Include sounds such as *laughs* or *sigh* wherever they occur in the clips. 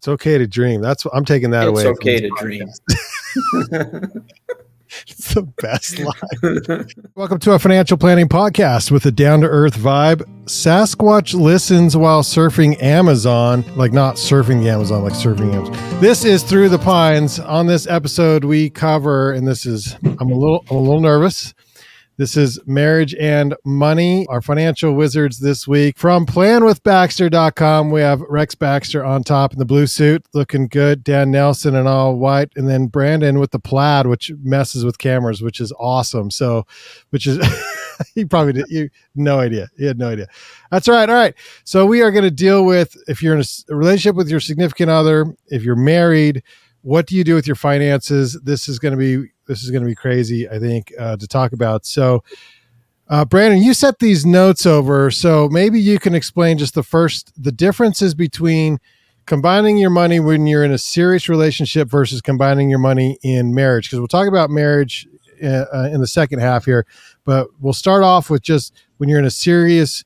It's okay to dream. That's what I'm taking that it's away. It's okay to dream. *laughs* it's the best *laughs* line. Welcome to a financial planning podcast with a down to earth vibe. Sasquatch listens while surfing Amazon, like not surfing the Amazon, like surfing Amazon. This is through the pines. On this episode, we cover, and this is I'm a little I'm a little nervous. This is Marriage and Money, our financial wizards this week. From planwithbaxter.com, we have Rex Baxter on top in the blue suit, looking good. Dan Nelsen in all white. And then Brandyn with the plaid, which messes with cameras, which is awesome. So, which is, *laughs* he probably did, you no idea. He had no idea. That's right. All right. So, we are going to deal with if you're in a relationship with your significant other, if you're married, what do you do with your finances? This is going to be this is going to be crazy, I think, uh, to talk about. So, uh, Brandyn, you set these notes over, so maybe you can explain just the first the differences between combining your money when you're in a serious relationship versus combining your money in marriage. Because we'll talk about marriage uh, uh, in the second half here, but we'll start off with just when you're in a serious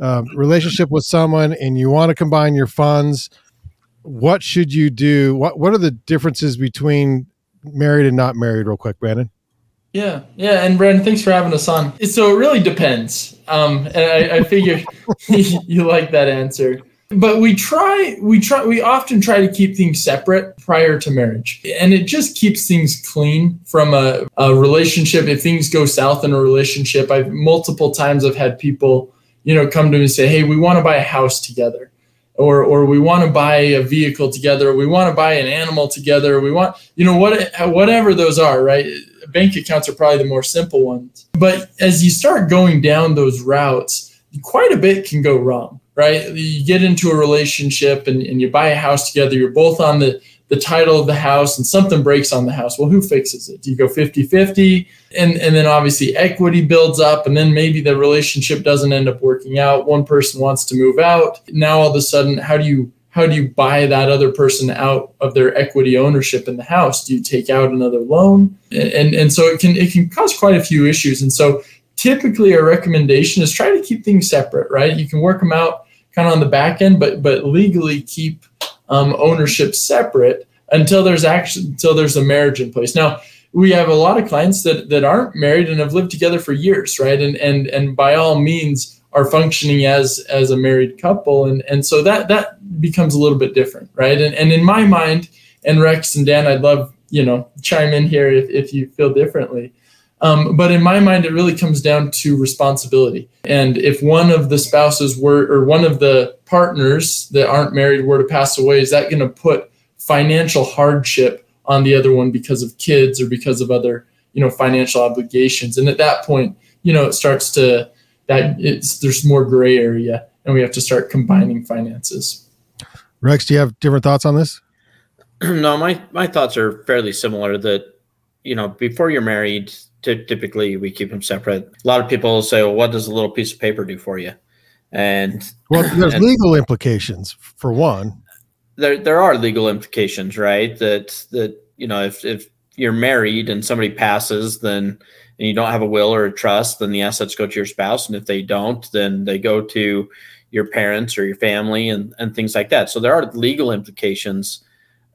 um, relationship with someone and you want to combine your funds. What should you do? What What are the differences between married and not married real quick Brandyn? Yeah yeah and Brandyn thanks for having us on. So it really depends um and i, I figure *laughs* you like that answer. But we try we try we often try to keep things separate prior to marriage and it just keeps things clean from a, a relationship. If things go south in a relationship i've multiple times i've had people you know come to me and say hey we want to buy a house together or or we want to buy a vehicle together we want to buy an animal together we want you know what whatever those are right? Bank accounts are probably the more simple ones. But as you start going down those routes quite a bit can go wrong right? You get into a relationship and, and you buy a house together you're both on the the title of the house and something breaks on the house. Well who fixes it? Do you go 50-50 and and then obviously equity builds up and then maybe the relationship doesn't end up working out. One person wants to move out. Now all of a sudden how do you how do you buy that other person out of their equity ownership in the house? Do you take out another loan? And and so it can it can cause quite a few issues. And so typically a recommendation is try to keep things separate right? You can work them out kind of on the back end but but legally keep um, ownership separate until there's actually until there's a marriage in place. Now we have a lot of clients that that aren't married and have lived together for years, right? And and and by all means are functioning as as a married couple, and and so that that becomes a little bit different, right? And and in my mind, and Rex and Dan, I'd love you know chime in here if if you feel differently. Um, but in my mind, it really comes down to responsibility. And if one of the spouses were, or one of the partners that aren't married were to pass away, is that going to put financial hardship on the other one because of kids or because of other, you know, financial obligations? And at that point, you know, it starts to that it's there's more gray area, and we have to start combining finances. Rex, do you have different thoughts on this? *clears throat* no, my my thoughts are fairly similar. That you know, before you're married, typically we keep them separate. A lot of people say, "Well, what does a little piece of paper do for you?" And well, *laughs* there's and legal implications for one. There, there are legal implications, right? That that you know, if if you're married and somebody passes, then and you don't have a will or a trust, then the assets go to your spouse, and if they don't, then they go to your parents or your family and and things like that. So there are legal implications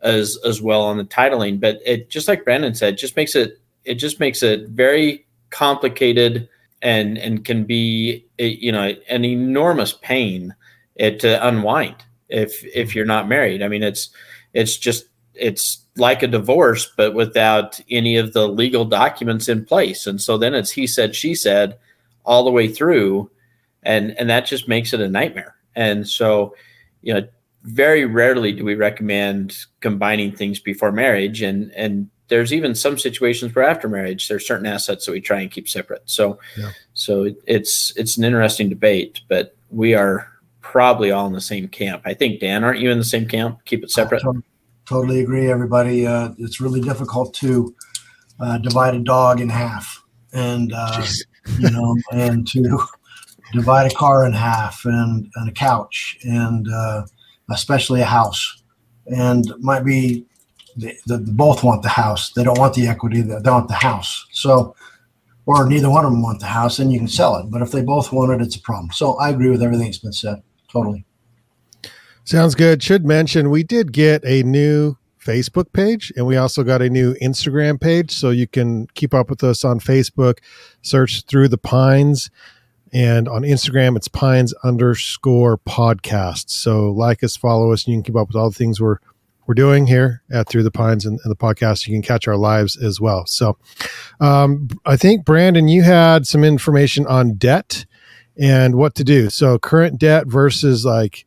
as as well on the titling, but it just like Brandyn said, just makes it it just makes it very complicated and and can be you know an enormous pain it to unwind if if you're not married. I mean it's it's just it's like a divorce but without any of the legal documents in place. And so then it's he said she said all the way through and and that just makes it a nightmare. And so you know very rarely do we recommend combining things before marriage and and there's even some situations where after marriage there's certain assets that we try and keep separate. So yeah. so it's it's an interesting debate but we are probably all in the same camp. I think dan aren't you in the same camp? Keep it separate? Totally, totally agree everybody. Uh, it's really difficult to uh, divide a dog in half and uh, *laughs* you know and to divide a car in half and, and a couch and uh, especially a house. And might be they, they, both want the house. They don't want the equity. They don't want the house. So, or neither one of them want the house, then you can sell it. But if they both want it, it's a problem. So I agree with everything that's been said. Totally. Sounds good. Should mention we did get a new Facebook page and we also got a new Instagram page. So you can keep up with us on Facebook, search through the pines. And on Instagram, it's pines underscore podcast. So like us, follow us, and you can keep up with all the things we're we're doing here at Through the Pines and, and the podcast. You can catch our lives as well. So um, I think, Brandyn, you had some information on debt and what to do. So current debt versus like,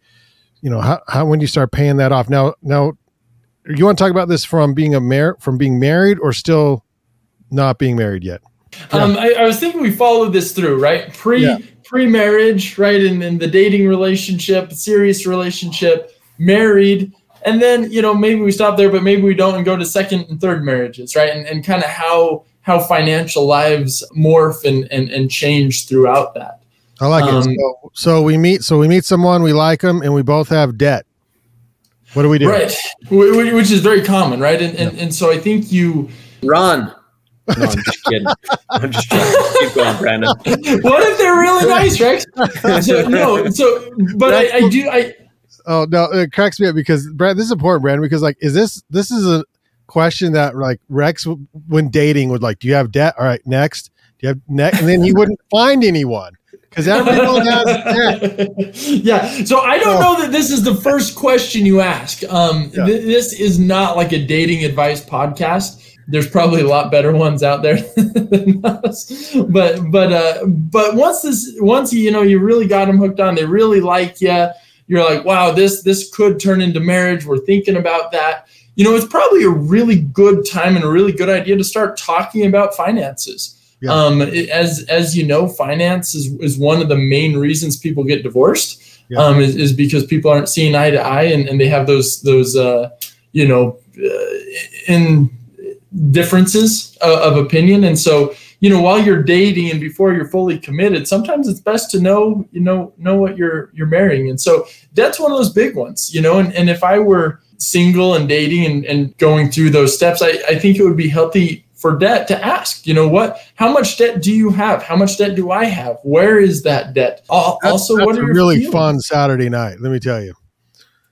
you know, how, how when you start paying that off. Now, now you want to talk about this from being a mar- from being married or still not being married yet? Yeah. Um, I, I, was thinking we followed this through, right? Pre yeah. pre marriage, right? and in the dating relationship, serious relationship, married, and then you know maybe we stop there, but maybe we don't and go to second and third marriages, right? And and kind of how how financial lives morph and, and and change throughout that. I like um, it. So, so we meet. So we meet someone we like them, and we both have debt. What do we do? Right, which is very common, right? And and, and so I think you run. *laughs* No, I'm just kidding. I'm just kidding. Keep going, Brandyn. *laughs* What if they're really nice, Rex? *laughs* So, no, so but I, I, do. I oh no, it cracks me up because Brad, this is important, Brad, because like, is this this is a question that like Rex when dating would like, do you have debt? All right, next. Do you have next? And then he wouldn't *laughs* find anyone because everyone has *laughs* debt. yeah. So I don't oh. know that this is the first question you ask. Um, yeah. th- this is not like a dating advice podcast. There's probably a lot better ones out there *laughs* than us. But but uh, but once this once you know you really got them hooked on, they really like you. You're like, wow, this this could turn into marriage. We're thinking about that. You know, it's probably a really good time and a really good idea to start talking about finances yeah. Um, as as you know, finance is, is one of the main reasons people get divorced. Yeah. Um, is, is because people aren't seeing eye to eye and, and they have those those uh, you know uh, in differences of, of opinion. And so you know while you're dating and before you're fully committed, sometimes it's best to know you know know what you're you're marrying. And so that's one of those big ones. You know, and, and if I were single and dating and, and going through those steps, I, I think it would be healthy for debt to ask, you know, what, how much debt do you have? How much debt do I have? Where is that debt? Also, that's, what are a really feelings? fun Saturday night? Let me tell you.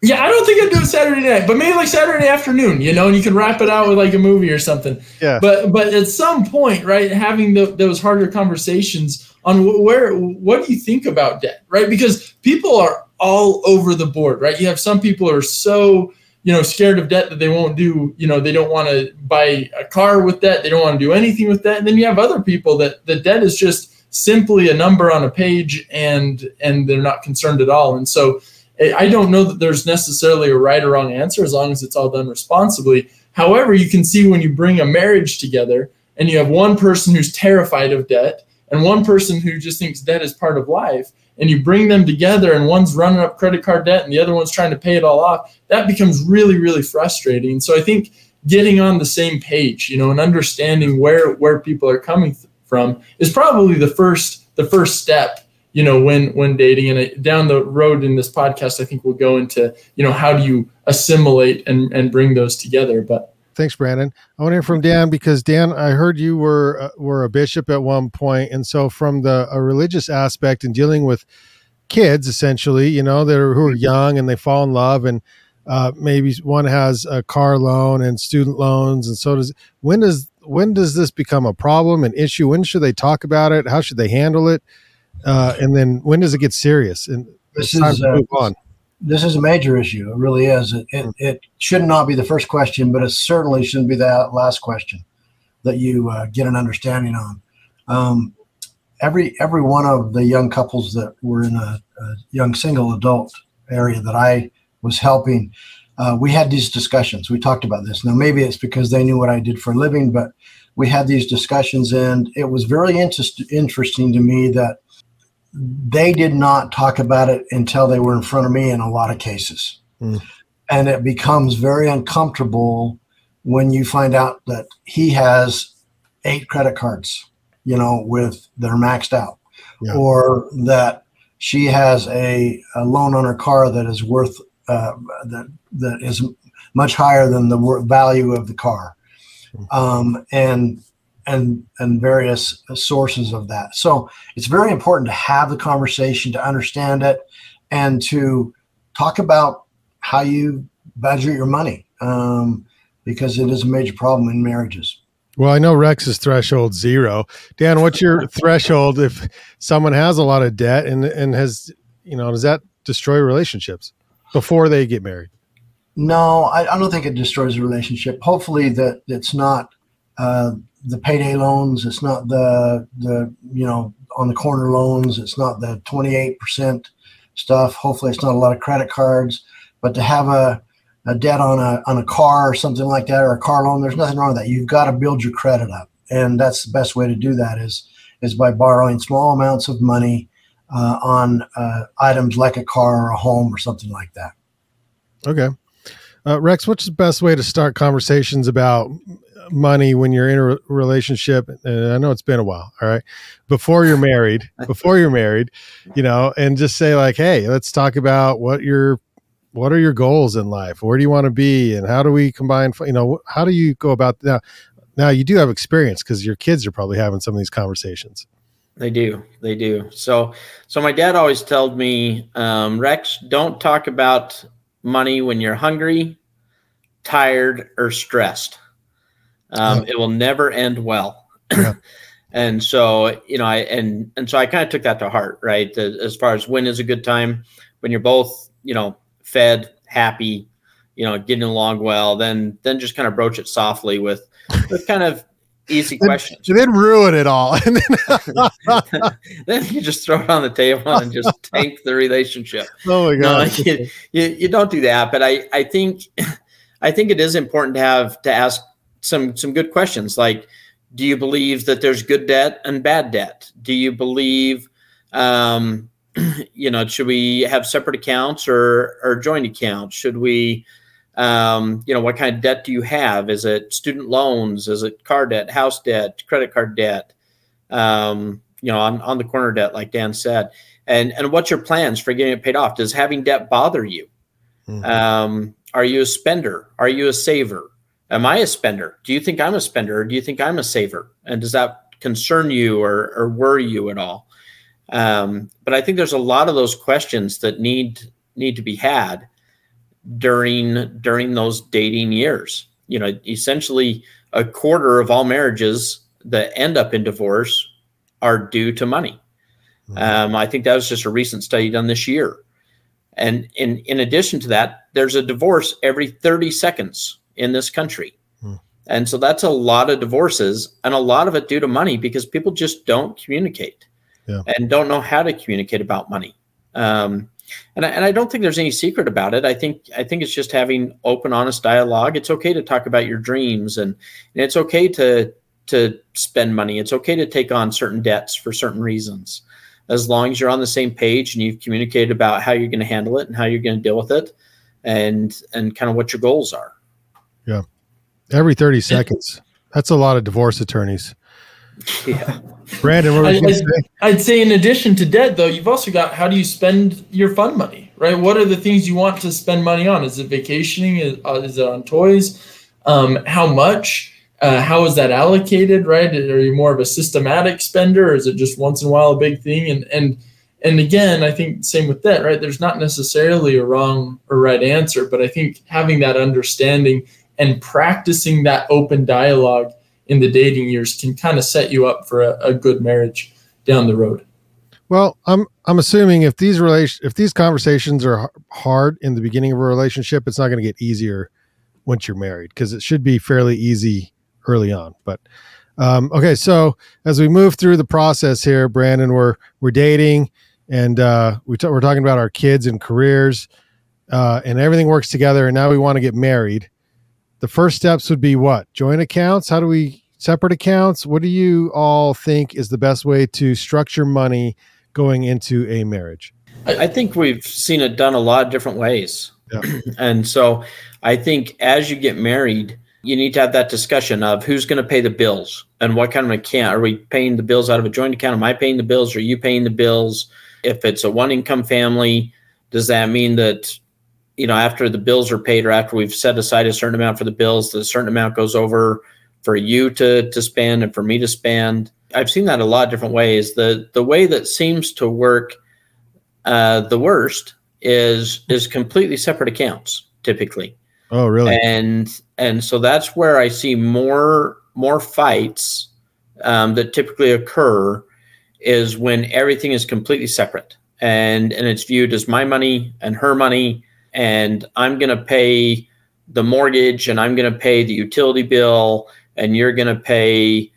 Yeah, I don't think I'd do it Saturday night, but maybe like Saturday afternoon, you know, and you can wrap it out with like a movie or something. Yeah. But but at some point, right, having the, those harder conversations on where what do you think about debt, right? Because people are all over the board, right? You have some people are so you know scared of debt that they won't do you know they don't want to buy a car with debt they don't want to do anything with debt and then you have other people that the debt is just simply a number on a page and and they're not concerned at all and so i don't know that there's necessarily a right or wrong answer as long as it's all done responsibly however you can see when you bring a marriage together and you have one person who's terrified of debt and one person who just thinks debt is part of life and you bring them together and one's running up credit card debt and the other one's trying to pay it all off, that becomes really, really frustrating. So I think getting on the same page, you know, and understanding where where people are coming from is probably the first the first step you know when when dating and down the road in this podcast i think we'll go into you know how do you assimilate and and bring those together but Thanks, Brandyn. I want to hear from Dan because Dan, I heard you were uh, were a bishop at one point, and so from the a religious aspect and dealing with kids, essentially, you know, that are who are young and they fall in love, and uh, maybe one has a car loan and student loans, and so does. When does when does this become a problem, an issue? When should they talk about it? How should they handle it? Uh, and then when does it get serious? And this is, uh, move on this is a major issue. It really is. It, it, it, should not be the first question, but it certainly shouldn't be the last question that you uh, get an understanding on. Um, every every one of the young couples that were in a, a young single adult area that I was helping, uh, we had these discussions. We talked about this. Now, maybe it's because they knew what I did for a living, but we had these discussions, and it was very interest, interesting to me that they did not talk about it until they were in front of me in a lot of cases. Mm. And it becomes very uncomfortable when you find out that he has eight credit cards, you know, with that are maxed out, yeah. or that she has a, a, loan on her car that is worth uh, that that is much higher than the value of the car, hmm. um, and and and various sources of that. So it's very important to have the conversation, to understand it, and to talk about how you budget your money um, because it is a major problem in marriages. Well, I know Rex's threshold zero. Dan, what's your *laughs* threshold if someone has a lot of debt and and has you know does that destroy relationships before they get married? No, I, I don't think it destroys a relationship. Hopefully, that it's not uh, the payday loans. It's not the the you know on the corner loans. It's not the twenty eight percent stuff. Hopefully, it's not a lot of credit cards. But to have a a debt on a on a car or something like that or a car loan, there's nothing wrong with that. You've got to build your credit up, and that's the best way to do that is is by borrowing small amounts of money uh, on uh, items like a car or a home or something like that. Okay, uh, Rex, what's the best way to start conversations about money when you're in a relationship? And I know it's been a while. All right, before you're married, *laughs* before you're married, you know, and just say like, hey, let's talk about what you're what are your goals in life? Where do you want to be? And how do we combine, you know, how do you go about now? Now you do have experience because your kids are probably having some of these conversations. They do. They do. So, so my dad always told me, um, Rex, don't talk about money when you're hungry, tired, or stressed. Um, yeah. It will never end well. Yeah. *clears throat* and so, you know, I and and so I kind of took that to heart, right? As far as when is a good time when you're both, you know, fed, happy, you know, getting along well, then then just kind of broach it softly with with kind of easy questions. And then ruin it all. *laughs* And then, *laughs* then you just throw it on the table and just *laughs* tank the relationship. Oh my god. No, you, you, you don't do that. But I, I think I think it is important to have to ask some some good questions like do you believe that there's good debt and bad debt? Do you believe um, *clears throat* you know, should we have separate accounts or or joint accounts? Should we, um, you know, what kind of debt do you have? Is it student loans? Is it car debt, house debt, credit card debt? Um, you know, on, on the corner debt, like Dan said, and and what's your plans for getting it paid off? Does having debt bother you? Mm-hmm. Um, are you a spender? Are you a saver? Am I a spender? Do you think I'm a spender, or do you think I'm a saver? And does that concern you or or worry you at all? Um, but I think there's a lot of those questions that need need to be had during during those dating years. You know, essentially a quarter of all marriages that end up in divorce are due to money. Mm-hmm. Um, I think that was just a recent study done this year. And in, in addition to that, there's a divorce every 30 seconds in this country. Mm-hmm. And so that's a lot of divorces and a lot of it due to money because people just don't communicate yeah. and don't know how to communicate about money. Um, and I, and I don't think there's any secret about it. I think I think it's just having open, honest dialogue. It's okay to talk about your dreams, and, and it's okay to to spend money. It's okay to take on certain debts for certain reasons, as long as you're on the same page and you've communicated about how you're going to handle it and how you're going to deal with it, and and kind of what your goals are. Yeah, every thirty seconds. That's a lot of divorce attorneys. *laughs* Yeah. Brandyn, what I, say? I'd say in addition to debt, though, you've also got how do you spend your fun money, right? What are the things you want to spend money on? Is it vacationing? Is, uh, is it on toys? Um, how much? Uh, how is that allocated, right? Are you more of a systematic spender, or is it just once in a while a big thing? And and and again, I think same with debt, right? There's not necessarily a wrong or right answer, but I think having that understanding and practicing that open dialogue in the dating years can kind of set you up for a, a good marriage down the road. Well, I'm I'm assuming if these relation if these conversations are hard in the beginning of a relationship, it's not going to get easier once you're married because it should be fairly easy early on. But um, okay, so as we move through the process here, Brandyn, we're we're dating and uh, we t- we're talking about our kids and careers, uh, and everything works together. And now we want to get married the first steps would be what? Joint accounts? How do we separate accounts? What do you all think is the best way to structure money going into a marriage? I think we've seen it done a lot of different ways. Yeah. *clears throat* and so I think as you get married, you need to have that discussion of who's going to pay the bills and what kind of account. Are we paying the bills out of a joint account? Am I paying the bills? Are you paying the bills? If it's a one income family, does that mean that you know, after the bills are paid or after we've set aside a certain amount for the bills, the certain amount goes over for you to to spend and for me to spend. I've seen that a lot of different ways. The the way that seems to work uh, the worst is is completely separate accounts typically. Oh, really? And and so that's where I see more more fights um, that typically occur is when everything is completely separate and and it's viewed as my money and her money and I'm going to pay the mortgage and I'm going to pay the utility bill and you're going to pay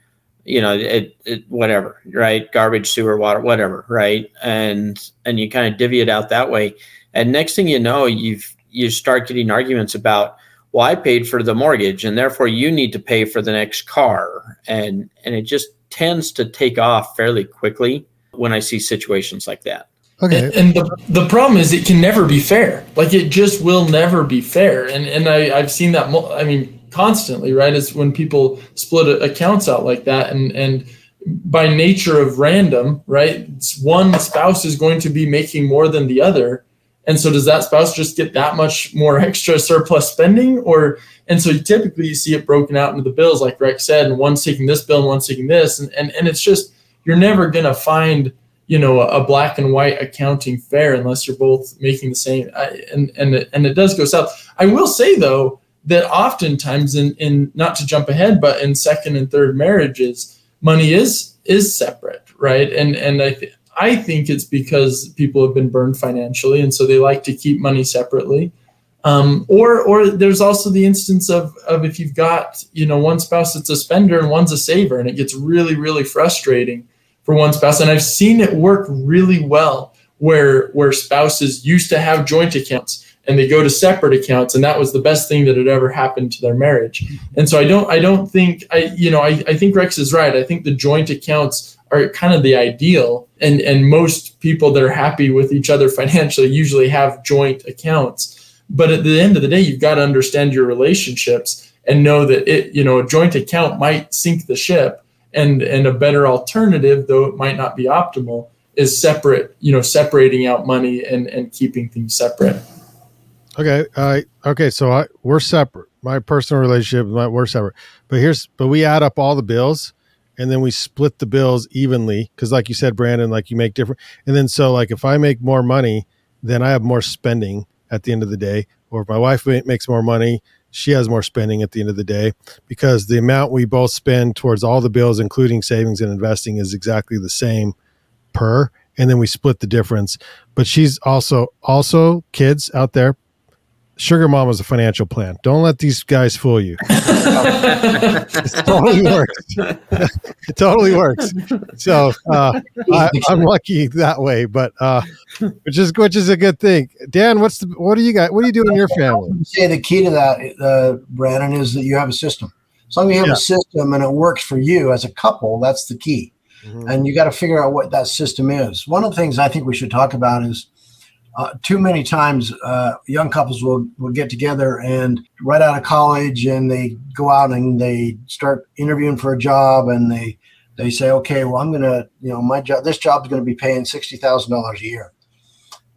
you know it, it, whatever right? Garbage sewer water whatever right? And and you kind of divvy it out that way. And next thing you know you've you start getting arguments about well i paid for the mortgage and therefore you need to pay for the next car. And and it just tends to take off fairly quickly when i see situations like that okay And, and the, the problem is it can never be fair. Like it just will never be fair. And and I, I've seen that. Mo- I mean, constantly, right? Is when people split accounts out like that, and and by nature of random, right? One spouse is going to be making more than the other, and so does that spouse just get that much more *laughs* extra surplus spending, or and so typically you see it broken out into the bills, like Rex said, and one's taking this bill and one's taking this, and and, and it's just you're never gonna find you know a black and white accounting fair unless you're both making the same I, and and it, and it does go south. I will say though that oftentimes in in not to jump ahead but in second and third marriages money is is separate right? And and i th- i think it's because people have been burned financially and so they like to keep money separately. Um, or or there's also the instance of of if you've got you know one spouse that's a spender and one's a saver and it gets really really frustrating for one spouse and i've seen it work really well where where spouses used to have joint accounts and they go to separate accounts and that was the best thing that had ever happened to their marriage. And so i don't i don't think i you know i, I think rex is right. I think the joint accounts are kind of the ideal and and most people that are happy with each other *laughs* financially usually have joint accounts. But at the end of the day you've got to understand your relationships and know that it you know a joint account might sink the ship and and a better alternative though it might not be optimal is separate you know separating out money and and keeping things separate Okay. Uh, okay. So I, we're separate. My personal relationship, my, we're separate. But here's, but we add up all the bills, and then we split the bills evenly. Because, like you said, Brandyn, like you make different. And then so, like, if I make more money, then I have more spending at the end of the day. Or if my wife makes more money, she has more spending at the end of the day. Because the amount we both spend towards all the bills, including savings and investing, is exactly the same per. And then we split the difference. But she's also also kids out there Sugar Mom is a financial plan. Don't let these guys fool you. *laughs* it totally works. it totally works. So uh, *laughs* I, I'm lucky that way, but uh, *laughs* which is which is a good thing. Dan, what's the what do you got? What do you do in your family? say the key to that, uh, Brandyn, is that you have a system. As long as you have Yeah. a system and it works for you as a couple, that's the key. And you got to figure out what that system is. One of the things I think we should talk about is uh, too many times uh, young couples will, will get together and right out of college and they go out and they start interviewing for a job and they they say, okay, well, I'm gonna, you know, my job, this job is going to be paying sixty thousand dollars a year,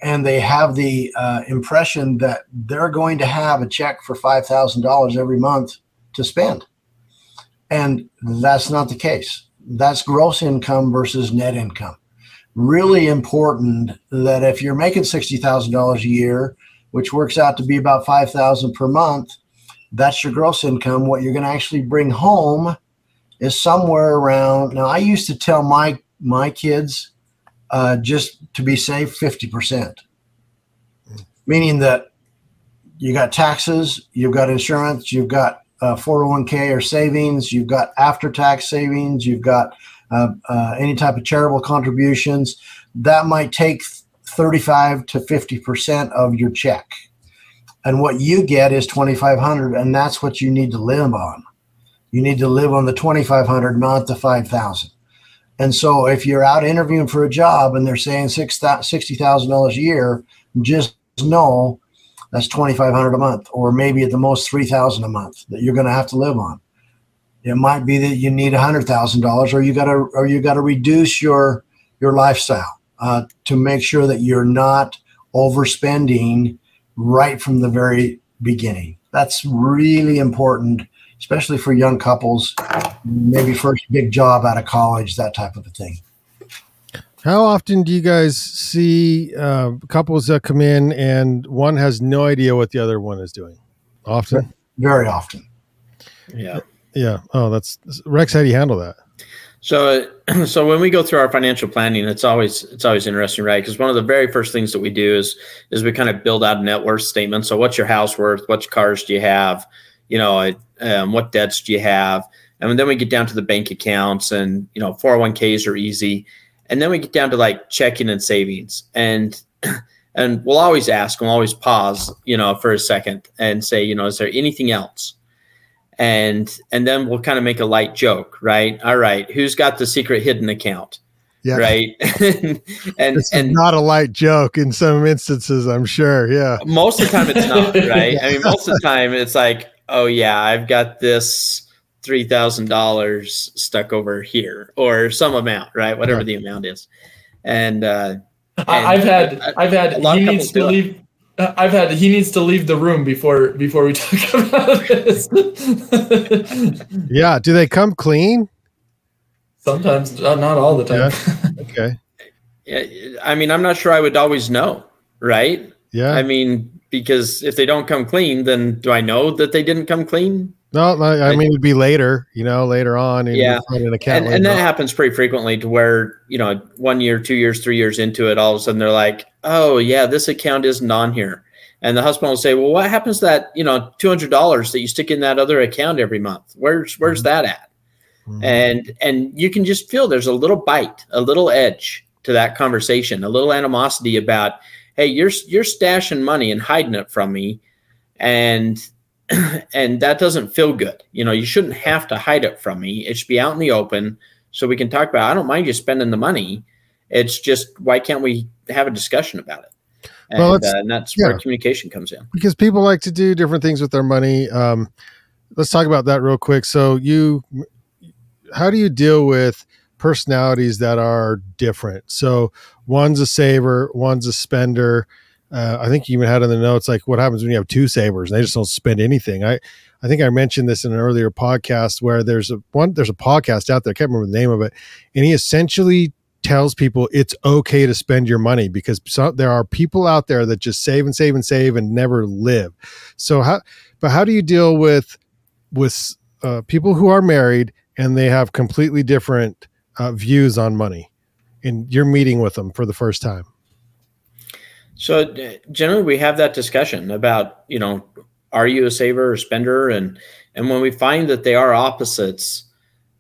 and they have the uh, impression that they're going to have a check for five thousand dollars every month to spend, and that's not the case. That's gross income versus net income. Really important that if you're making sixty thousand dollars a year, which works out to be about five thousand per month, that's your gross income. What you're going to actually bring home is somewhere around. Now, I used to tell my my kids uh, just to be safe, fifty percent, meaning that you got taxes, you've got insurance, you've got uh, 401k or savings, you've got after tax savings, you've got uh, uh, any type of charitable contributions. That might take 35 to 50 percent of your check, and what you get is 2,500, and that's what you need to live on. You need to live on the 2,500, not the 5,000. And so, if you're out interviewing for a job and they're saying six sixty thousand dollars a year, just know that's 2,500 a month, or maybe at the most 3,000 a month that you're going to have to live on. It might be that you need $100,000, or you got to, or you got to reduce your your lifestyle uh, to make sure that you're not overspending right from the very beginning. That's really important, especially for young couples, maybe first big job out of college, that type of a thing. How often do you guys see uh, couples that come in and one has no idea what the other one is doing? Often, Very often. Yeah. yeah. Oh, that's Rex. How do you handle that? So, *clears throat* so when we go through our financial planning, it's always it's always interesting, right? Because one of the very first things that we do is is we kind of build out a net worth statement. So, what's your house worth? What cars do you have? You know, um, what debts do you have? And then we get down to the bank accounts, and you know, four hundred one ks are easy. And then we get down to like checking and savings, and *clears throat* and we'll always ask, we'll always pause, you know, for a second and say, you know, is there anything else? and and then we'll kind of make a light joke, right? All right, who's got the secret hidden account? Yeah. Right. *laughs* and and, It's not a light joke in some instances, I'm sure. Yeah. most of the time it's not, *laughs* right? I mean, most of the *laughs* time it's like, oh yeah, I've got this three thousand dollars stuck over here, or some amount, right? Whatever Right. the amount is. And uh I- I've had I've had he needs to do it. leave. uh, I've had he needs to leave the room before before we talk *laughs* about this. Yeah. Do they come clean? Sometimes, uh, not all the time. Okay. yeah, I mean, I'm not sure I would always know, right? Yeah. I mean, because if they don't come clean, then do I know that they didn't come clean? no, I I mean, it'd be later, you know, later on. and Yeah. an account and, and that happens pretty frequently to where you know one year two years three years into it all of a sudden they're like oh yeah this account isn't on here and the husband will say well what happens to that you know $200 that you stick in that other account every month where's where's that at Mhm. and and you can just feel there's a little bite a little edge to that conversation a little animosity about hey you're you're stashing money and hiding it from me and *clears throat* and that doesn't feel good you know you shouldn't have to hide it from me it should be out in the open so we can talk about i don't mind you spending the money it's just why can't we have a discussion about it and, Well, uh, and that's yeah. where communication comes in because people like to do different things with their money. Um, let's talk about that real quick. So you, how do you deal with personalities that are different? So one's a saver, one's a spender. Uh, I think you even had in the notes like what happens when you have two savers and they just don't spend anything. I, I think I mentioned this in an earlier podcast where there's a one there's a podcast out there. I can't remember the name of it, and he essentially tells people it's okay to spend your money because so, there are people out there that just save and save and save and never live. So how, but how do you deal with with uh, people who are married and they have completely different uh, views on money, and you're meeting with them for the first time? So uh, generally, we have that discussion about you know, are you a saver or spender, and and when we find that they are opposites,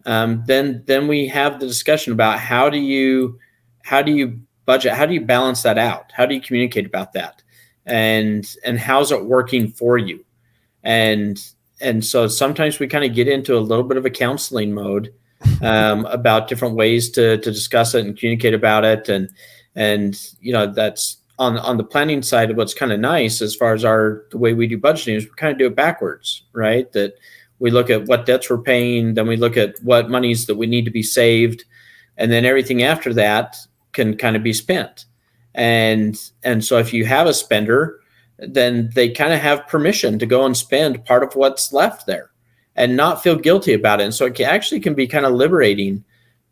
um, then then we have the discussion about how do you how do you budget, how do you balance that out, how do you communicate about that, and and how's it working for you, and and so sometimes we kind of get into a little bit of a counseling mode um, about different ways to to discuss it and communicate about it, and and you know that's on on the planning side of what's kind of nice as far as our the way we do budgeting is we kind of do it backwards right? That we look at what debts we're paying then we look at what monies that we need to be saved and then everything after that can kind of be spent. And and so if you have a spender then they kind of have permission to go and spend part of what's left there and not feel guilty about it. And so it can, actually can be kind of liberating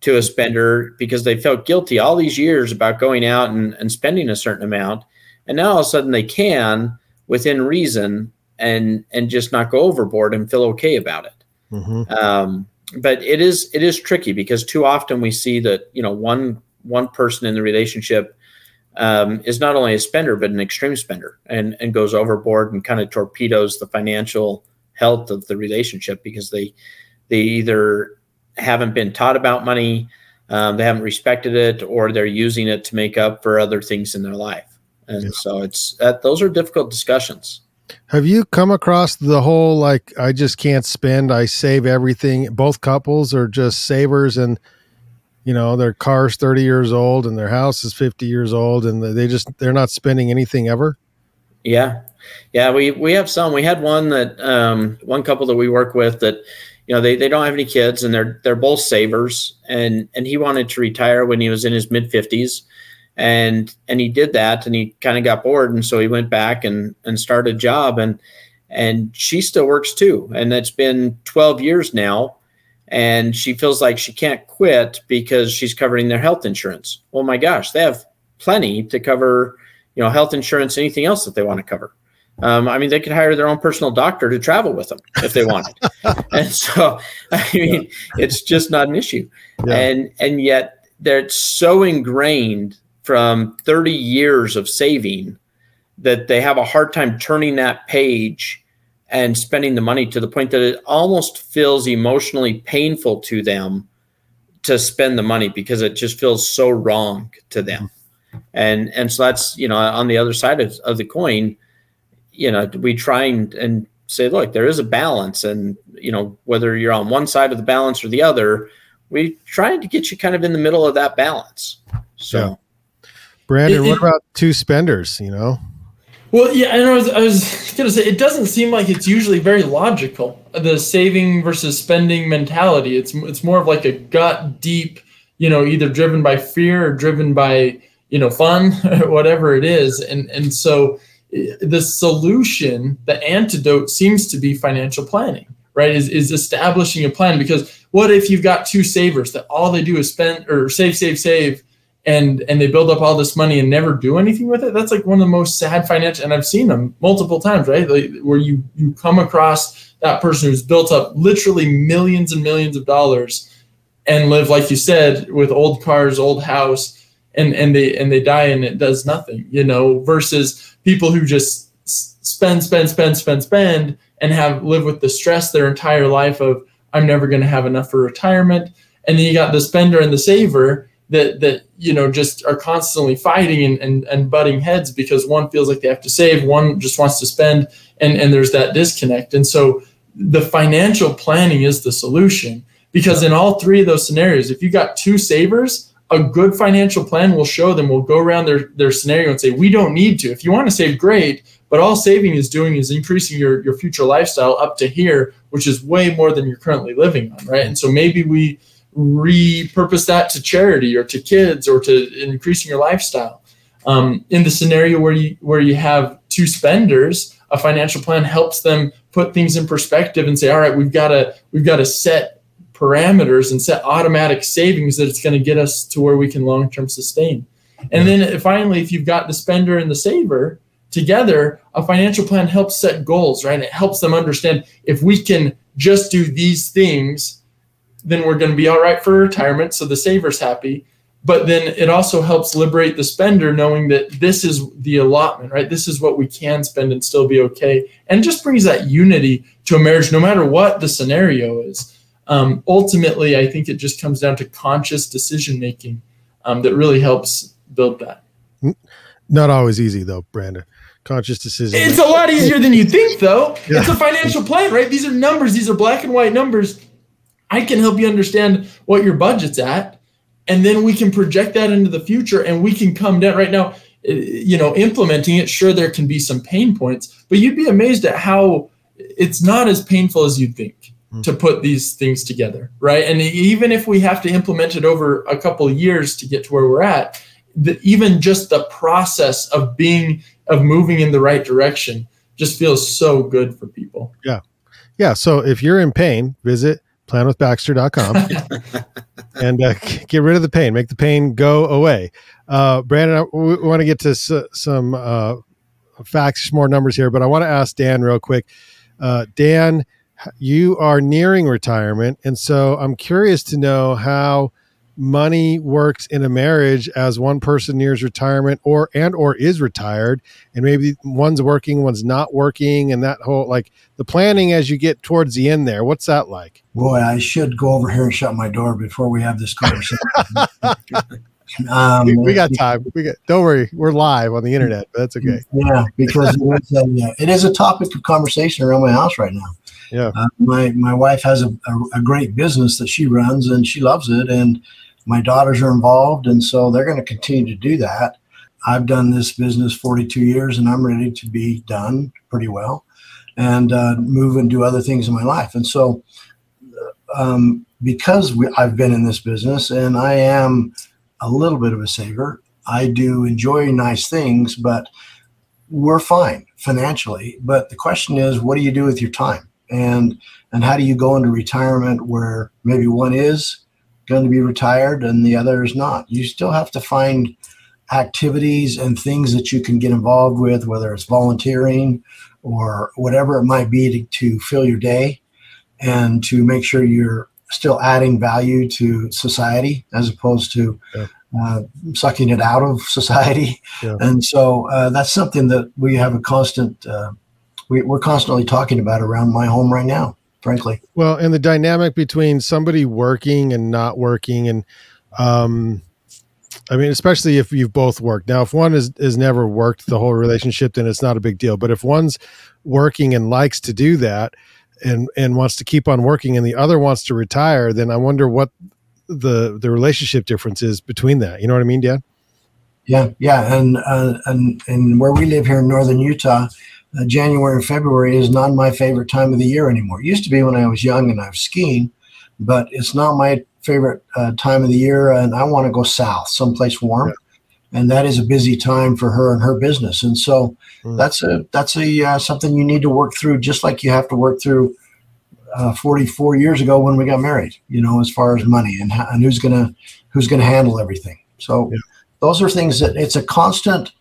to a spender because they felt guilty all these years about going out and, and spending a certain amount. And now all of a sudden they can within reason and and just not go overboard and feel okay about it. Mm-hmm. um, but it is it is tricky because too often we see that you know one one person in the relationship um, is not only a spender but an extreme spender and and goes overboard and kind of torpedoes the financial health of the relationship because they they either haven't been taught about money um, they haven't respected it or they're using it to make up for other things in their life and Yeah. so it's that those are difficult discussions Have you come across the whole like I just can't spend, I save everything? Both couples are just savers and you know, their car's 30 years old and their house is 50 years old and they just they're not spending anything ever. Yeah, yeah, we we have some. We had one that um, one couple that we work with that you know they, they don't have any kids and they're they're both savers and and he wanted to retire when he was in his mid fifties and and he did that and he kind of got bored and so he went back and and started a job and and she still works too and it's been 12 years now and she feels like she can't quit because she's covering their health insurance. Well, my gosh, they have plenty to cover, you know, health insurance, anything else that they want to cover. Um, I mean, they could hire their own personal doctor to travel with them if they wanted. *laughs* and so, I mean, it's just not an issue. Yeah. And and yet they're so ingrained from 30 years of saving that they have a hard time turning that page and spending the money to the point that it almost feels emotionally painful to them to spend the money because it just feels so wrong to them. And and so that's you know on the other side of, of the coin, you know, we try and, and say, look, there is a balance, and you know whether you're on one side of the balance or the other, we try to get you kind of in the middle of that balance. So, yeah. Brandyn, it, what about two spenders? You know, well, yeah, and I was, I was going to say, it doesn't seem like it's usually very logical, the saving versus spending mentality. It's, it's more of like a gut deep, you know, either driven by fear or driven by, you know, fun *laughs* whatever it is. And, and so the solution, the antidote seems to be financial planning, right? Is, is establishing a plan because what if you've got two savers that all they do is spend or save, save, save, and and they build up all this money and never do anything with it that's like one of the most sad financial and i've seen them multiple times right like where you you come across that person who's built up literally millions and millions of dollars and live like you said with old cars old house and and they and they die and it does nothing you know versus people who just spend spend spend spend spend and have live with the stress their entire life of i'm never going to have enough for retirement. And then you got the spender and the saver that that you know just are constantly fighting and, and, and butting heads because one feels like they have to save one just wants to spend and and there's that disconnect. And so the financial planning is the solution because in all three of those scenarios if you got two savers a good financial plan will show them will go around their their scenario and say we don't need to if you want to save great but all saving is doing is increasing your your future lifestyle up to here which is way more than you're currently living on right and so maybe we repurpose that to charity or to kids or to increasing your lifestyle. Um, in the scenario where you where you have two spenders, a financial plan helps them put things in perspective and say, all right, we've got to we've got to set parameters and set automatic savings that it's going to get us to where we can long term sustain. And then finally, if you've got the spender and the saver together, a financial plan helps set goals, right? It helps them understand if we can just do these things then we're going to be all right for retirement. So the saver's happy. But then it also helps liberate the spender knowing that this is the allotment, right? This is what we can spend and still be okay. And just brings that unity to a marriage, no matter what the scenario is. Um, ultimately, I think it just comes down to conscious decision making um, that really helps build that. Not always easy, though, Brandyn conscious decision. It's a lot easier than you think, though. Yeah. It's a financial plan, right? These are numbers. These are black and white numbers. I can help you understand what your budget's at, and then we can project that into the future, and we can come down right now. Eh, you know, implementing it, sure, there can be some pain points, but you'd be amazed at how it's not as painful as you'd think. To put these things together, right? And even if we have to implement it over a couple of years to get to where we're at, the, even just the process of being of moving in the right direction just feels so good for people. Yeah. Yeah. So if you're in pain, visit planwithbaxter.com *laughs* and uh, get rid of the pain, make the pain go away. Uh, Brandyn, we want to get to s- some uh, facts, more numbers here, but I want to ask Dan real quick. Uh, Dan, you are nearing retirement, and so I'm curious to know how money works in a marriage as one person nears retirement or and or is retired and maybe one's working one's not working and that whole like the planning as you get towards the end there what's that like? Boy i should go over here and shut my door before we have this conversation. *laughs* Um, we got time. We got don't worry. We're live on the internet but that's okay. Yeah because it is, a, it is a topic of conversation around my house right now yeah. Uh, my my wife has a, a, a, great business that she runs and she loves it and my daughters are involved, and so they're going to continue to do that. I've done this business 42 years, and I'm ready to be done pretty well and uh, move and do other things in my life. And so, um, because we, I've been in this business and I am a little bit of a saver, I do enjoy nice things, but we're fine financially. But the question is, what do you do with your time? And and how do you go into retirement where maybe one is going to be retired and the other is not you still have to find activities and things that you can get involved with whether it's volunteering or whatever it might be to, to fill your day and to make sure you're still adding value to society as opposed to yeah. uh, sucking it out of *laughs* society. Yeah. And so uh, that's something that we have a constant, uh, we, we're constantly talking about around my home right now, frankly. Well, and the dynamic between somebody working and not working and, um, I mean, especially if you've both worked. Now, if one is has never worked the whole relationship, then it's not a big deal. But if one's working and likes to do that, and and wants to keep on working and the other wants to retire then i wonder what the the relationship difference is between that you know what i mean dan yeah yeah and uh, and and where we live here in northern utah uh, january and february is not my favorite time of the year anymore it used to be when i was young and i was skiing but it's not my favorite uh, time of the year and i want to go south someplace warm yeah and that is a busy time for her and her business and so mm. that's a that's a uh, something you need to work through just like you have to work through uh, 44 years ago when we got married you know as far as money and, and who's gonna who's gonna handle everything so yeah. those are things that it's a constant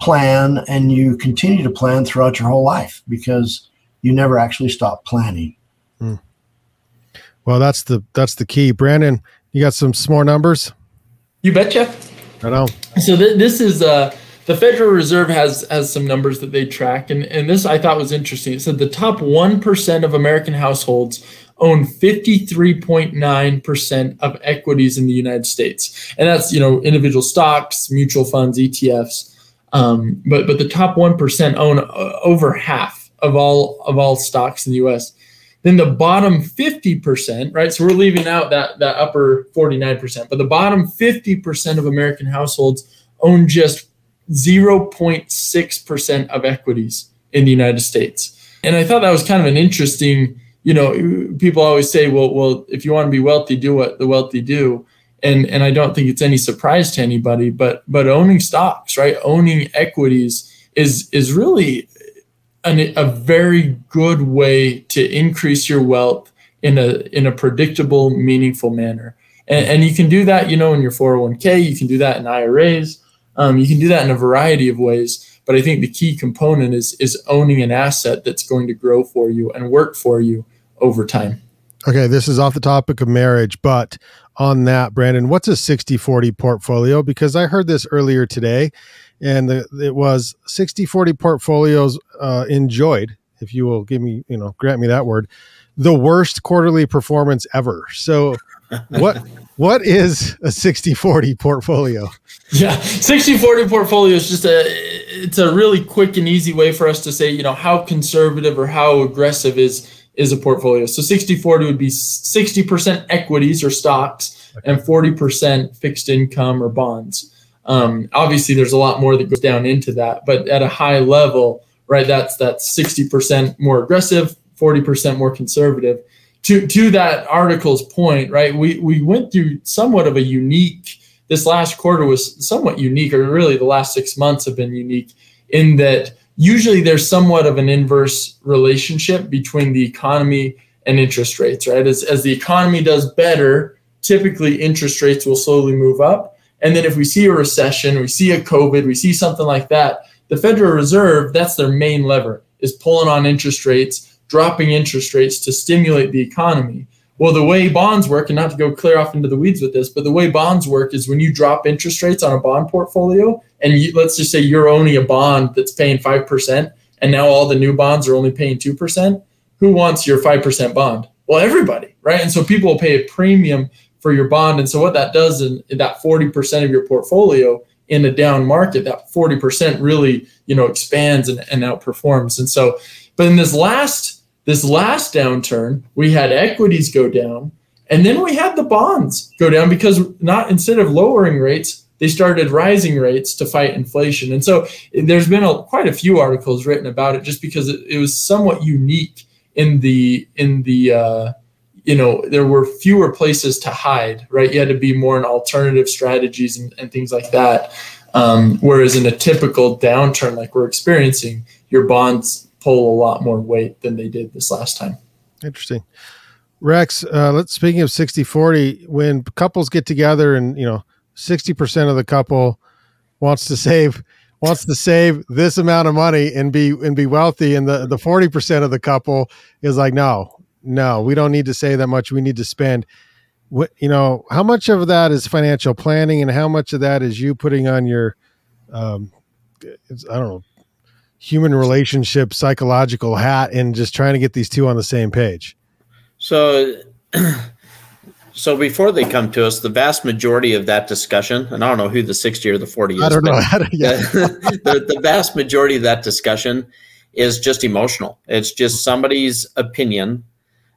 plan and you continue to plan throughout your whole life because you never actually stop planning mm. well that's the that's the key brandyn you got some more numbers you betcha I know. So th- this is uh, the Federal Reserve has has some numbers that they track, and and this I thought was interesting. It said the top one percent of American households own 53.9% of equities in the United States. And that's, you know, individual stocks, mutual funds, ETFs. Um, but but the top 1% own uh, over half of all of all stocks in the US. Then the bottom 50%, right? So we're leaving out that, that upper 49%, but the bottom 50% of American households own just 0.6% of equities in the United States. And I thought that was kind of an interesting, you know, people always say, well, well, if you want to be wealthy, do what the wealthy do. And and I don't think it's any surprise to anybody, but but owning stocks, right? Owning equities is is really an, a very good way to increase your wealth in a in a predictable, meaningful manner. And, and you can do that, you know, in your 401k. You can do that in IRAs. Um, you can do that in a variety of ways. But I think the key component is is owning an asset that's going to grow for you and work for you over time. Okay, this is off the topic of marriage, but on that, Brandyn, what's a 60 40 portfolio? Because I heard this earlier today and the, it was 60 40 portfolios uh, enjoyed if you will give me you know grant me that word the worst quarterly performance ever so what *laughs* what is a 60 40 portfolio yeah 60 40 portfolio is just a it's a really quick and easy way for us to say you know how conservative or how aggressive is is a portfolio so 60 40 would be 60% equities or stocks okay. and 40% fixed income or bonds um, obviously, there's a lot more that goes down into that, but at a high level, right? That's that's 60% more aggressive, 40% more conservative. To to that article's point, right? We we went through somewhat of a unique. This last quarter was somewhat unique, or really the last six months have been unique in that usually there's somewhat of an inverse relationship between the economy and interest rates, right? As, as the economy does better, typically interest rates will slowly move up. And then if we see a recession, we see a COVID, we see something like that, the Federal Reserve, that's their main lever, is pulling on interest rates, dropping interest rates to stimulate the economy. Well, the way bonds work, and not to go clear off into the weeds with this, but the way bonds work is when you drop interest rates on a bond portfolio, and you, let's just say you're owning a bond that's paying 5%, and now all the new bonds are only paying 2%, who wants your 5% bond? Well, everybody, right? And so people will pay a premium for your bond. And so what that does in, in that 40% of your portfolio in a down market, that 40% really, you know, expands and, and outperforms. And so, but in this last, this last downturn, we had equities go down and then we had the bonds go down because not instead of lowering rates, they started rising rates to fight inflation. And so there's been a, quite a few articles written about it just because it, it was somewhat unique in the in the uh, you know there were fewer places to hide right you had to be more in alternative strategies and, and things like that um, whereas in a typical downturn like we're experiencing your bonds pull a lot more weight than they did this last time. Interesting. Rex, uh, let's speaking of 60 40, when couples get together and you know 60% of the couple wants to save wants to save this amount of money and be and be wealthy and the the 40% of the couple is like no no we don't need to save that much. We need to spend. What you know how much of that is financial planning and how much of that is you putting on your um i don't know human relationship psychological hat and just trying to get these two on the same page. So *clears throat* so before they come to us the vast majority of that discussion and i don't know who the 60 or the 40 is i don't know. *laughs* yeah. *laughs* the, the vast majority of that discussion is just emotional. It's just somebody's opinion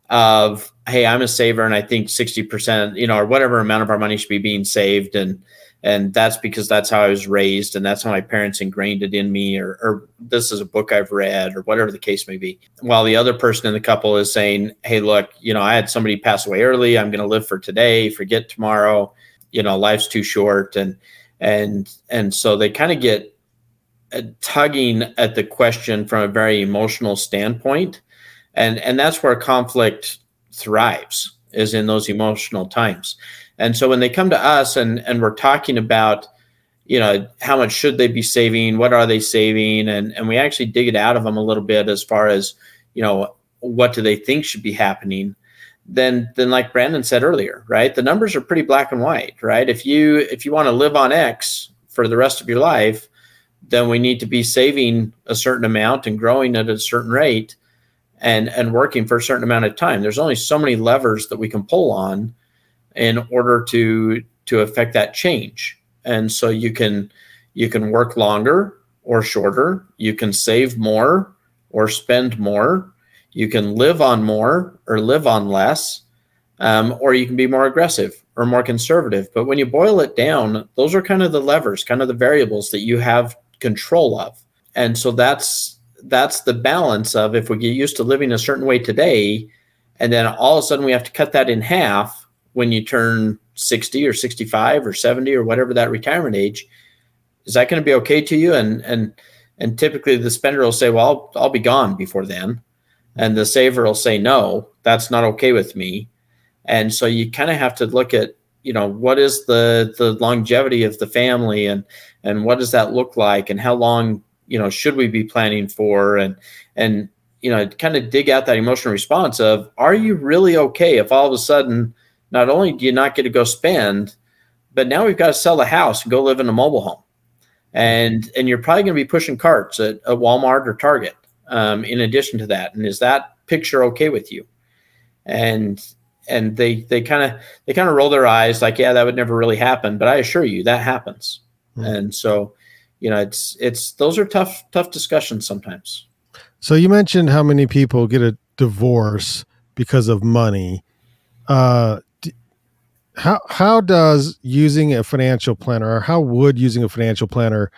of hey i'm a saver and i think 60% you know or whatever amount of our money should be being saved and and that's because that's how i was raised and that's how my parents ingrained it in me or, or this is a book i've read or whatever the case may be. While the other person in the couple is saying hey look you know i had somebody pass away early. I'm going to live for today. Forget tomorrow. You know life's too short. And and and so they kind of get tugging at the question from a very emotional standpoint. And and that's where conflict thrives is in those emotional times and so when they come to us and and we're talking about you know how much should they be saving what are they saving and and we actually dig it out of them a little bit as far as you know what do they think should be happening then then like brandyn said earlier right the numbers are pretty black and white right? If you if you want to live on x for the rest of your life then we need to be saving a certain amount and growing at a certain rate and and working for a certain amount of time. There's only so many levers that we can pull on in order to to affect that change. And so you can you can work longer or shorter. You can save more or spend more. You can live on more or live on less um, or you can be more aggressive or more conservative. But when you boil it down those are kind of the levers kind of the variables that you have control of. And so that's that's the balance of if we get used to living a certain way today and then all of a sudden we have to cut that in half when you turn 60 or 65 or 70 or whatever that retirement age is that going to be okay to you? And and and typically the spender will say well I'll, I'll be gone before then. And the saver will say no that's not okay with me. And so you kind of have to look at you know what is the the longevity of the family and and what does that look like and how long you know should we be planning for? And and you know kind of dig out that emotional response of are you really okay if all of a sudden not only do you not get to go spend but now we've got to sell the house and go live in a mobile home. And and you're probably going to be pushing carts at, at walmart or target um, in addition to that. And is that picture okay with you? And and they they kind of they kind of roll their eyes like yeah that would never really happen. But i assure you that happens. Mm-hmm. and so you know it's it's those are tough tough discussions sometimes. So you mentioned how many people get a divorce because of money. Uh how how does using a financial planner or how would using a financial planner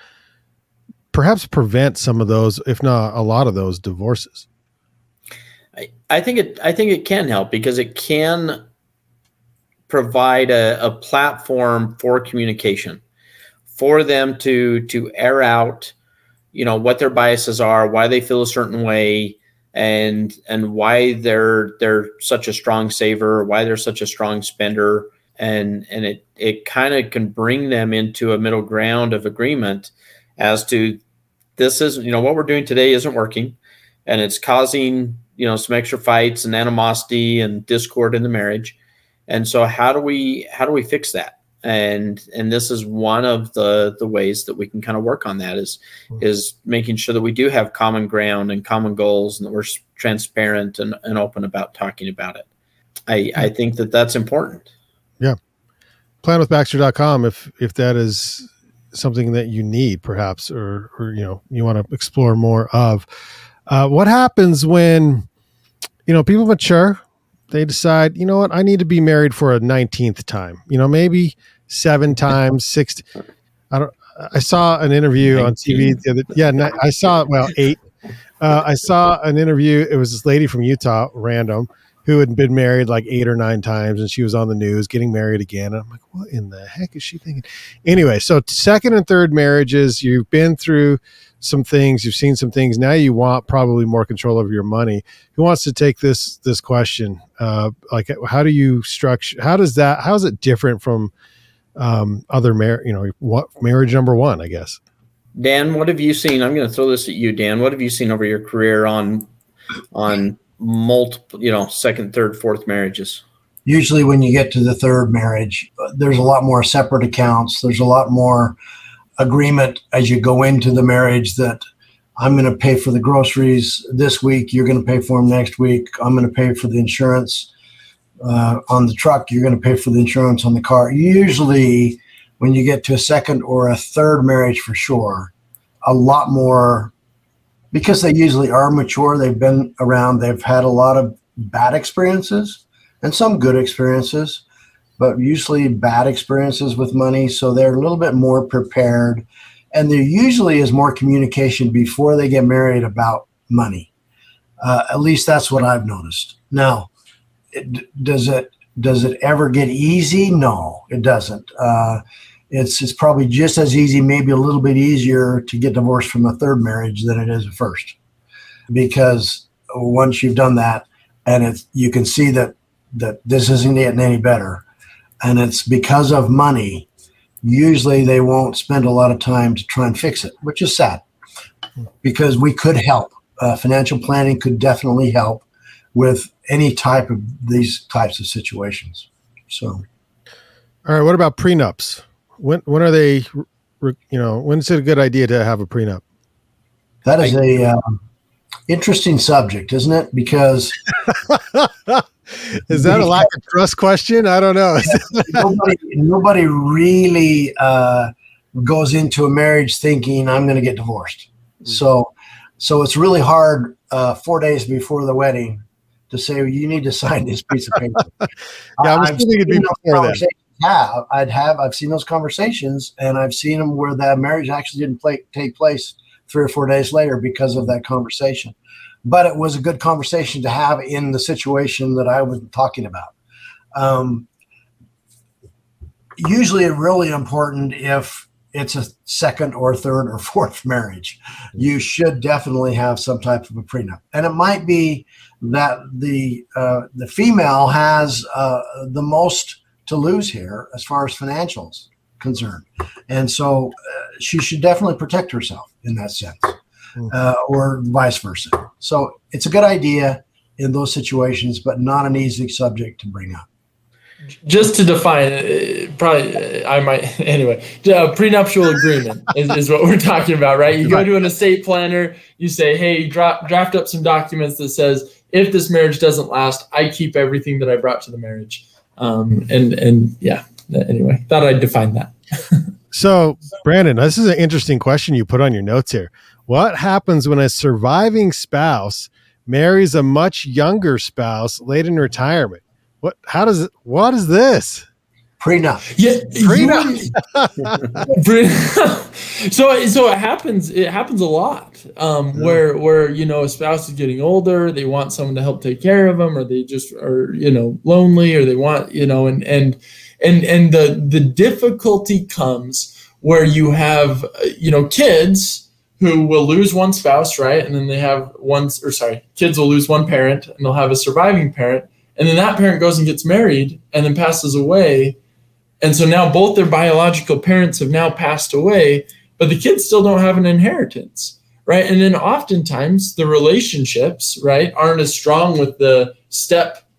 perhaps prevent some of those if not a lot of those divorces? I, I think it i think it can help because it can provide a, a platform for communication for them to to air out you know what their biases are why they feel a certain way and and why they're they're such a strong saver why they're such a strong spender and and it it kind of can bring them into a middle ground of agreement as to this is you know what we're doing today isn't working and it's causing you know some extra fights and animosity and discord in the marriage and so how do we how do we fix that and and this is one of the the ways that we can kind of work on that is mm-hmm. is making sure that we do have common ground and common goals and that we're transparent and, and open about talking about it i i hmm. think that that's important yeah planwithbaxter.com if if that is something that you need perhaps or or you know you want to explore more of uh, what happens when you know people mature they decide you know what i need to be married for a 19th time you know maybe seven *laughs* times, six. I don't. I saw an interview 19. on TV the other. Yeah, I saw well eight. Uh, I saw an interview. It was this lady from Utah, random, who had been married like eight or nine times and she was on the news getting married again. And I'm like, what in the heck is she thinking? Anyway, so second and third marriages, you've been through some things, you've seen some things. Now you want probably more control over your money. Who wants to take this this question? Uh, like, how do you structure? How does that? How is it different from um, other marriage? You know, what marriage number one? I guess. Dan, what have you seen? I'm going to throw this at you, Dan. What have you seen over your career on on multiple, you know, second, third, fourth marriages? Usually, when you get to the third marriage, there's a lot more separate accounts. There's a lot more agreement as you go into the marriage that I'm going to pay for the groceries this week. You're going to pay for them next week. I'm going to pay for the insurance uh, on the truck. You're going to pay for the insurance on the car. Usually, when you get to a second or a third marriage, for sure, a lot more because they usually are mature. They've been around. They've had a lot of bad experiences and some good experiences but usually bad experiences with money. So they're a little bit more prepared. And there usually is more communication before they get married about money. Uh, at least that's what I've noticed. Now, it, does it does it ever get easy? No, it doesn't. Uh, it's it's probably just as easy, maybe a little bit easier to get divorced from a third marriage than it is a first, because once you've done that, and it's you can see that that this isn't getting any better and it's because of money, usually they won't spend a lot of time to try and fix it, which is sad because we could help. Uh, financial planning could definitely help with any type of these types of situations. So, all right. What about prenups? When when are they? You know, when's it a good idea to have a prenup? That is a uh, interesting subject, isn't it? Because *laughs* Is that a lack of trust question? I don't know. nobody, nobody really uh, goes into a marriage thinking I'm going to get divorced. Mm-hmm. So, so it's really hard uh, four days before the wedding to say well, you need to sign this piece of paper. *laughs* yeah, I was thinking it'd be before that. Yeah, I'd have. I've seen those conversations, and I've seen them where that marriage actually didn't play, take place three or four days later because of that conversation but it was a good conversation to have in the situation that I was talking about. Um, usually, really important if it's a second or third or *laughs* fourth marriage. You should definitely have some type of a prenup, and it might be that the uh, the female has uh, the most to lose here as far as financials concerned, and so uh, she should definitely protect herself in that sense. Hmm. uh, or vice versa. So it's a good idea in those situations, but not an easy subject to bring up. Just to define, uh, probably uh, I might *laughs* anyway. A prenuptial agreement is, is what we're talking about, right? You go to an estate planner, you say, "Hey, draft draft up some documents that says if this marriage doesn't last, I keep everything that I brought to the marriage." Um, and and yeah, anyway, thought I'd define that. *laughs* so, Brandyn, this is an interesting question you put on your notes here. What happens when a surviving spouse marries a much younger spouse late in retirement? What? How does? What is this? Prenup. Yeah, prenup. *laughs* *laughs* so so it happens. It happens a lot. Um, yeah. Where where you know a spouse is getting older, they want someone to help take care of them, or they just are you know lonely, or they want you know, and and and and the the difficulty comes where you have you know kids who will lose one spouse, right? And then they have one, or sorry, kids will lose one parent and they'll have a surviving parent. And then that parent goes and gets married and then passes away. And so now both their biological parents have now passed away, but the kids still don't have an inheritance, right? And then oftentimes the relationships, right, aren't as strong with the step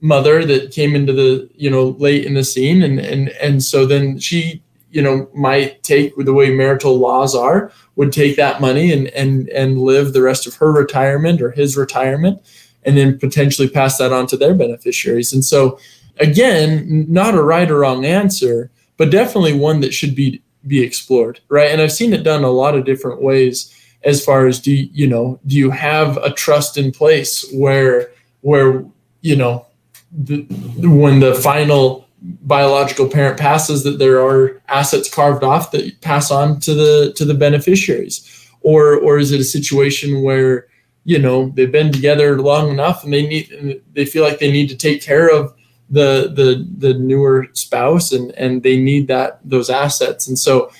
mother that came into the, you know, late in the scene. And, and, and so then she you know might take with the way marital laws are would take that money and and and live the rest of her retirement or his retirement and then potentially pass that on to their beneficiaries and so again not a right or wrong answer but definitely one that should be be explored right? And i've seen it done a lot of different ways as far as do you, know do you have a trust in place where where you know the, when the final biological parent passes that there are assets carved off that pass on to the to the beneficiaries? Or or is it a situation where you know they've been together long enough and they need they feel like they need to take care of the the the newer spouse and and they need that those assets. And so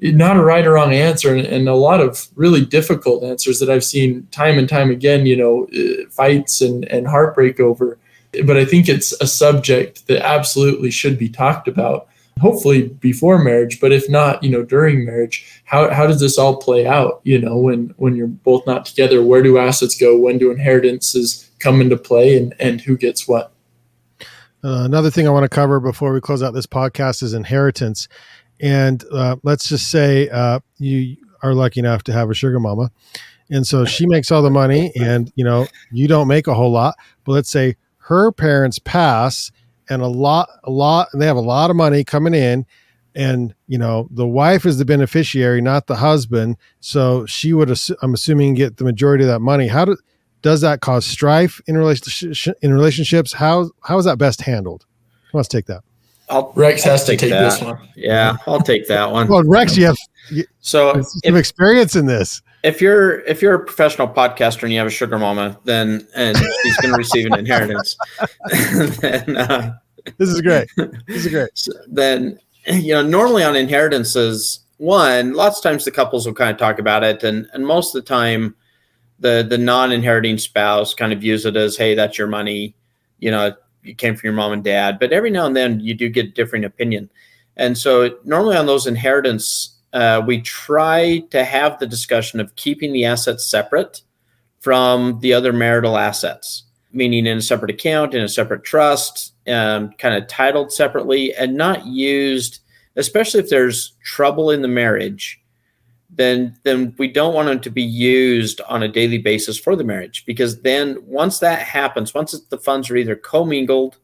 not a right or wrong answer. And, and, a lot of really difficult answers that i've seen time and time again you know uh, fights and and heartbreak over. But i think it's a subject that absolutely should be talked about hopefully before marriage but if not you know during marriage how, how does this all play out you know when when you're both not together? Where do assets go? When do inheritances come into play? And and who gets what uh, another thing i want to cover before we close out this podcast is inheritance. And uh, let's just say uh, you are lucky enough to have a sugar mama. And so she makes all the money and you know you don't make a whole lot but let's say her parents pass and a lot a lot they have a lot of money coming in and you know the wife is the beneficiary not the husband. So she would i'm assuming get the majority of that money. How do, does that cause strife in relationship in relationships how how is that best handled let's take that I'll, Rex has to take, this one. Yeah, I'll take that one. well, Rex, you have you, so some experience in this. If you're if you're a professional podcaster and you have a sugar mama, then and she's going to receive an inheritance, *laughs* then uh, this is great. *laughs* This is great. So then you know normally on inheritances, one lots of times the couples will kind of talk about it, and and most of the time, the the non-inheriting spouse kind of views it as, hey, that's your money. You know, it came from your mom and dad, but every now and then you do get a different opinion. And so normally on those inheritance, uh, we try to have the discussion of keeping the assets separate from the other marital assets, meaning in a separate account, in a separate trust, um, kind of titled separately, and not used, especially if there's trouble in the marriage then then we don't want them to be used on a daily basis for the marriage because then once that happens once the funds are either commingled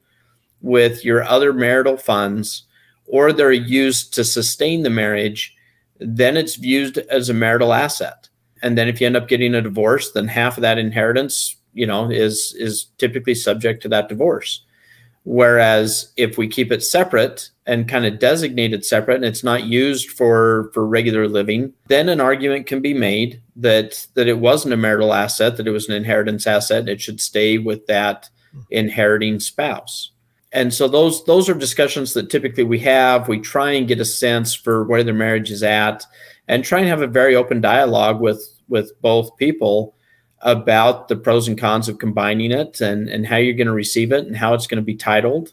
with your other marital funds or they're used to sustain the marriage then it's viewed as a marital asset. And then if you end up getting a divorce then half of that inheritance you know is is typically subject to that divorce whereas if we keep it separate and kind of designated separate and it's not used for for regular living then an argument can be made that that it wasn't a marital asset that it was an inheritance asset and it should stay with that inheriting spouse. And so those those are discussions that typically we have. We try and get a sense for where their marriage is at and try and have a very open dialogue with with both people about the pros and cons of combining it and and how you're going to receive it and how it's going to be titled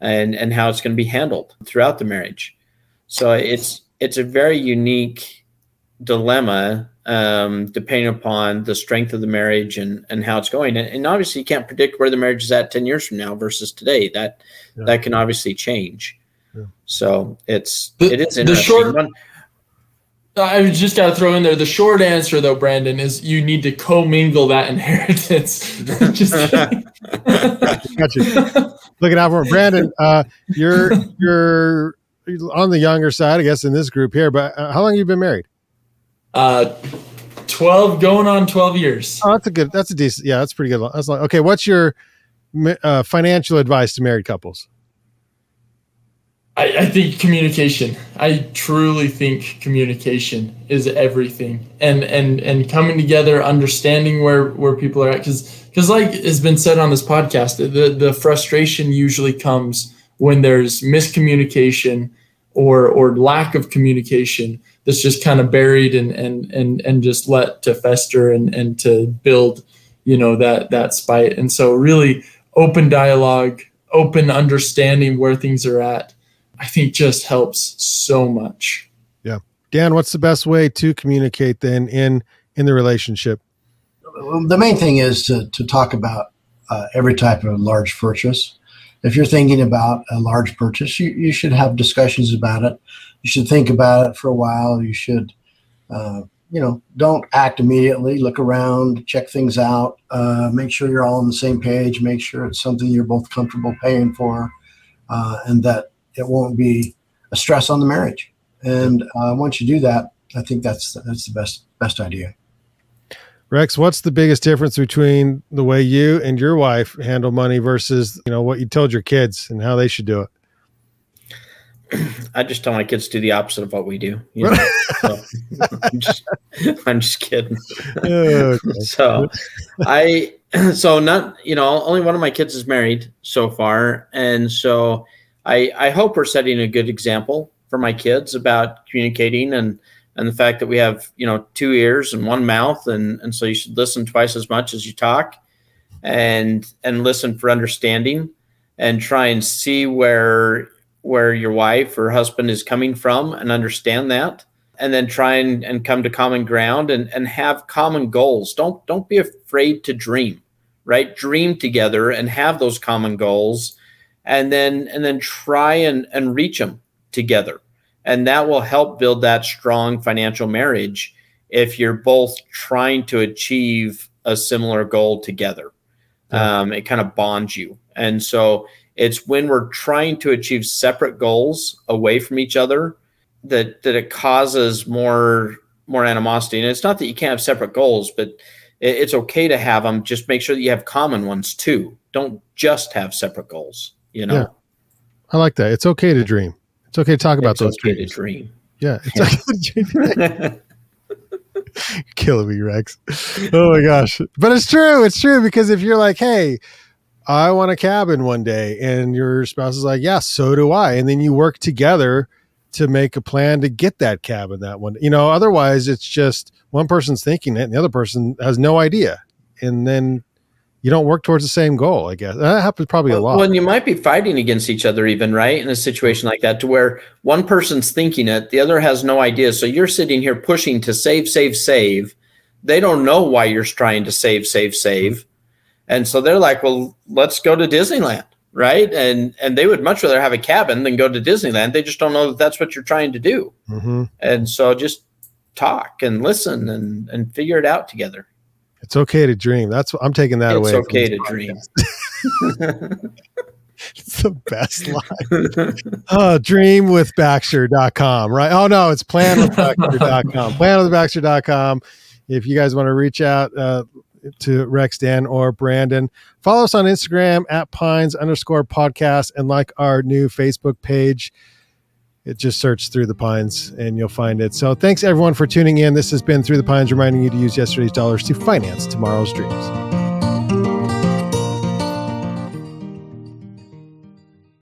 and and how it's going to be handled throughout the marriage. So it's it's a very unique dilemma um, depending upon the strength of the marriage and and how it's going. And, and, obviously, you can't predict where the marriage is at ten years from now versus today. That yeah. that can obviously change. Yeah. So it's the, it is interesting. The short, One, I just got to throw in there the short answer, though, Brandyn, is you need to commingle that *laughs* inheritance. *laughs* just *laughs* got you. Looking out for Brandyn. Uh, you're you're on the younger side, I guess, in this group here. But uh, how long have you been married? Uh, twelve, going on twelve years. Oh, that's a good. That's a decent. Yeah, that's pretty good. That's like okay. What's your uh, financial advice to married couples? I, I, think communication. I truly think communication is everything, and and and coming together, understanding where where people are at, because because like has been said on this podcast, the the frustration usually comes when there's miscommunication or or lack of communication that's just kind of buried and and and and just let to fester and and to build, you know that that spite, and so really open dialogue, open understanding where things are at I think just helps so much. Yeah. Dan, what's the best way to communicate then in in the relationship? The main thing is to, to talk about uh, every type of large purchase. If you're thinking about a large purchase, you, you should have discussions about it. You should think about it for a while. You should, uh, you know, don't act immediately. Look around, check things out, uh, make sure you're all on the same page, make sure it's something you're both comfortable paying for, uh, and that it won't be a stress on the marriage. And uh, once you do that, I think that's that's the best best idea. Rex, what's the biggest difference between the way you and your wife handle money versus you know what you told your kids and how they should do it? *clears throat* I just tell my kids to do the opposite of what we do. You know? *laughs* so, I'm, just, I'm just kidding. Okay. *laughs* so I *clears throat* so not you know only one of my kids is married so far, and so I I hope we're setting a good example for my kids about communicating and and the fact that we have you know two ears and one mouth and and so you should listen twice as much as you talk and and listen for understanding and try and see where where your wife or husband is coming from and understand that. And then try and, and come to common ground and, and have common goals. Don't don't be afraid to dream right? Dream together and have those common goals and then and then try and, and reach them together. And that will help build that strong financial marriage if you're both trying to achieve a similar goal together. Um, it kind of bonds you. And so it's when we're trying to achieve separate goals away from each other that that it causes more more animosity. And it's not that you can't have separate goals but it, it's okay to have them just make sure that you have common ones too. Don't just have separate goals you know Yeah. I like that. It's okay to dream. It's okay to talk about it's those okay dreams. to dream Yeah, it's okay to dream. *laughs* killing me, Rex. Oh my gosh. But it's true. It's true because if you're like, hey, I want a cabin one day, and your spouse is like, yeah, so do I. And then you work together to make a plan to get that cabin that one. You know, otherwise it's just one person's thinking it and the other person has no idea. And then you don't work towards the same goal, I guess. That happens probably a lot. well, and you might be fighting against each other, even right, in a situation like that, to where one person's thinking it, the other has no idea. So you're sitting here pushing to save, save, save. They don't know why you're trying to save, save, save, and so they're like, "Well, let's go to Disneyland." Right, and and they would much rather have a cabin than go to Disneyland. They just don't know that that's what you're trying to do, hmm and so just talk and listen and and figure it out together. It's okay to dream. That's what I'm taking that It's away. It's okay to dream. *laughs* *laughs* it's the best line. Oh, dreamwithbaxter.com, right? Oh, no, it's planwithbaxter.com. *laughs* Planwithbaxter.com. If you guys want to reach out uh, to Rex, Dan, or Brandyn, follow us on Instagram at pines underscore podcast and like our new Facebook page. It just search through the pines and you'll find it. So thanks everyone for tuning in. This has been Through the Pines, reminding you to use yesterday's dollars to finance tomorrow's dreams.